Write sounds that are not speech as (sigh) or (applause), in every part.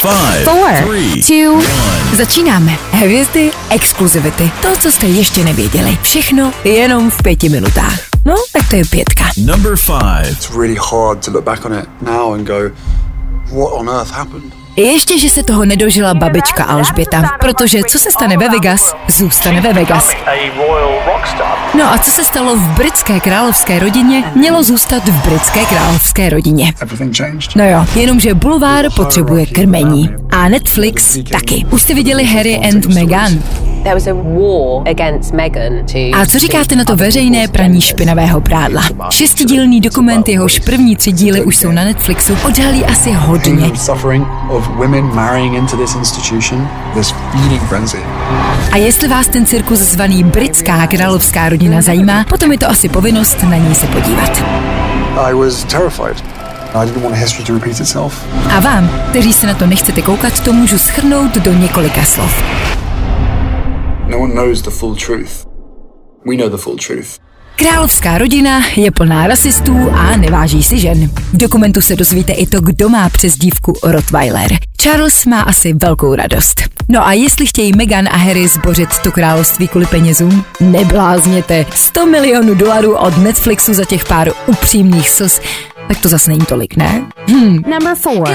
Five, Four, three, two, one. začínáme. Hvězdy, exkluzivity, to, co jste ještě nevěděli. Všechno jenom v pěti minutách. No, tak to je pětka. Number five. It's really hard to look back on it now and go, what on earth happened? Ještě, že se toho nedožila babička Alžběta, protože co se stane ve Vegas, zůstane ve Vegas. No a co se stalo v britské královské rodině, mělo zůstat v britské královské rodině. No jo, jenomže Bulvár potřebuje krmení. A Netflix taky. Už jste viděli Harry and Meghan? There was a war against Meghan to. A co říkáte na to veřejné praní špinavého prádla? Šestidílný dokument, jehož první tři díly už jsou na Netflixu, odhalí asi hodně. The suffering of women marrying into this institution, this feeding frenzy. A jestli vás ten cirkus zvaný britská královská rodina zajímá, potom je to asi povinnost na něj se podívat. I was terrified. I didn't want history to repeat itself. A vám, kteří se na to nechcete koukat, to můžu schrnout do několika slov. No one knows the full truth. We know the full truth. Královská rodina je plná rasistů a neváží si žen. V dokumentu se dozvíte i to, kdo má přes dívku Rottweiler. Charles má asi velkou radost. No a jestli chtějí Meghan a Harry zbořit to království kvůli penězům, neblázněte. 100 milionů dolarů od Netflixu za těch pár upřímných slz, tak to zase není tolik, ne? Number four.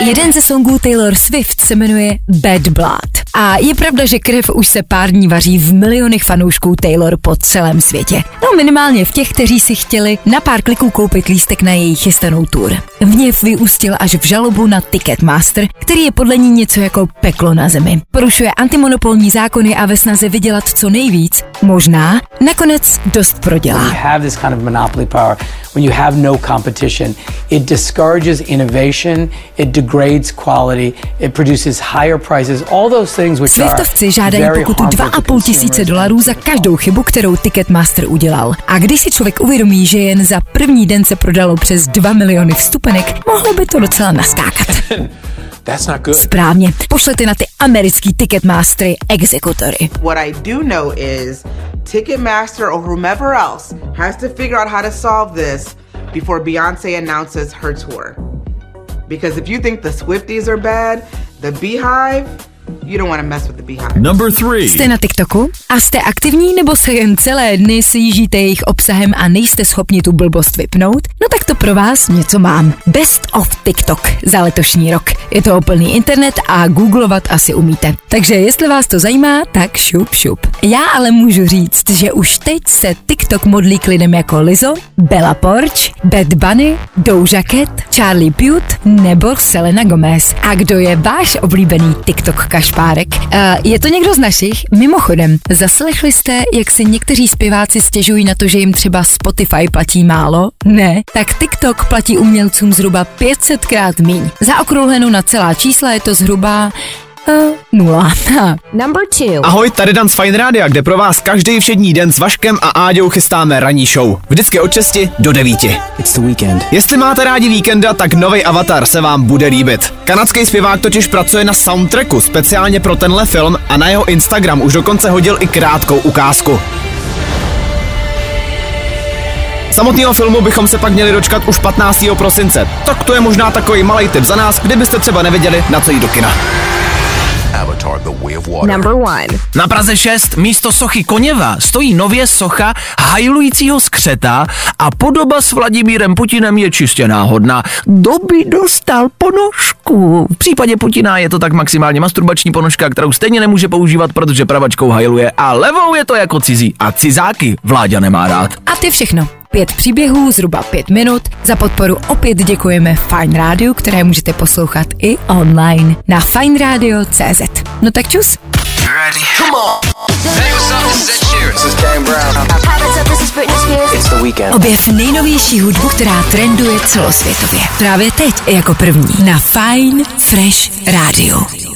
Jeden ze songů Taylor Swift se jmenuje Bad Blood. A je pravda, že krev už se pár dní vaří v milionech fanoušků Taylor po celém světě. No minimálně v těch, kteří si chtěli na pár kliků koupit lístek na její chystanou tour. Vněv vyústil až v žalobu na Ticketmaster, který je podle ní něco jako peklo na zemi. Porušuje antimonopolní zákony a ve snaze vydělat co nejvíc, možná nakonec dost prodělá. when you have no competition, it discourages innovation, it degrades quality, it produces higher prices, all those Swiftovci žádají pokutu harmful to 2,5 tisíce dolarů za každou chybu, kterou Ticketmaster udělal. A když si člověk uvědomí, že jen za první den se prodalo přes 2 miliony vstupenek, mohlo by to docela naskákat. (laughs) That's not good. Správně, pošlete na ty americký Ticketmastery exekutory. What I do know is Ticketmaster or whomever else has to figure out how to solve this before Beyonce announces her tour. Because if you think the Swifties are bad, the Beehive, you don't want to mess with the Beehive. Number three. Jste na TikToku? A jste aktivní nebo se jen celé dny sjížíte jejich obsahem a nejste schopni tu blbost vypnout? No tak to pro vás něco mám. Best of TikTok za letošní rok. Je to plný internet a googlovat asi umíte. Takže jestli vás to zajímá, tak šup šup. Já ale můžu říct, že už teď se TikTok modlí k lidem jako Lizzo, Bella Porch, Bad Bunny, Doja Cat, Charlie Puth nebo Selena Gomez. A kdo je váš oblíbený TikTok kašpárek? Uh, je to někdo z našich? Mimochodem, zaslechli jste, jak si někteří zpěváci stěžují na to, že jim třeba Spotify platí málo? Ne? Tak TikTok platí umělcům zhruba 500 krát míň. Zaokrouhleno na celá čísla je to zhruba uh, nula. Number two. Ahoj, tady Dan z Fine Rádia, kde pro vás každý všední den s Vaškem a Áďou chystáme ranní show. Vždycky od 6 do 9. It's the weekend. Jestli máte rádi víkenda, tak nový Avatar se vám bude líbit. Kanadský zpěvák totiž pracuje na soundtracku speciálně pro tenhle film a na jeho Instagram už dokonce hodil i krátkou ukázku. Samotného filmu bychom se pak měli dočkat už 15. prosince. Tak to je možná takový malý tip za nás, kdybyste třeba nevěděli, na co jít do kina. Avatar The Way of Water. Number one. Na Praze 6 místo sochy Koněva stojí nově socha hajlujícího skřeta a podoba s Vladimírem Putinem je čistě náhodná. Doby dostal ponožku. V případě Putina je to tak maximálně masturbační ponožka, kterou stejně nemůže používat, protože pravačkou hajluje a levou je to jako cizí. A cizáky vláďa nemá rád. A ty všechno. Pět příběhů, zhruba pět minut. Za podporu opět děkujeme Fine Radio, které můžete poslouchat i online na fineradio.cz. No tak čus. It's the weekend. Objev nejnovější hudbu, která trenduje celosvětově. Právě teď jako první na Fine Fresh Radio.